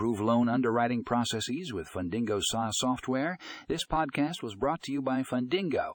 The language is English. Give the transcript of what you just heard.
Improve loan underwriting processes with Fundingo SaaS software. This podcast was brought to you by Fundingo.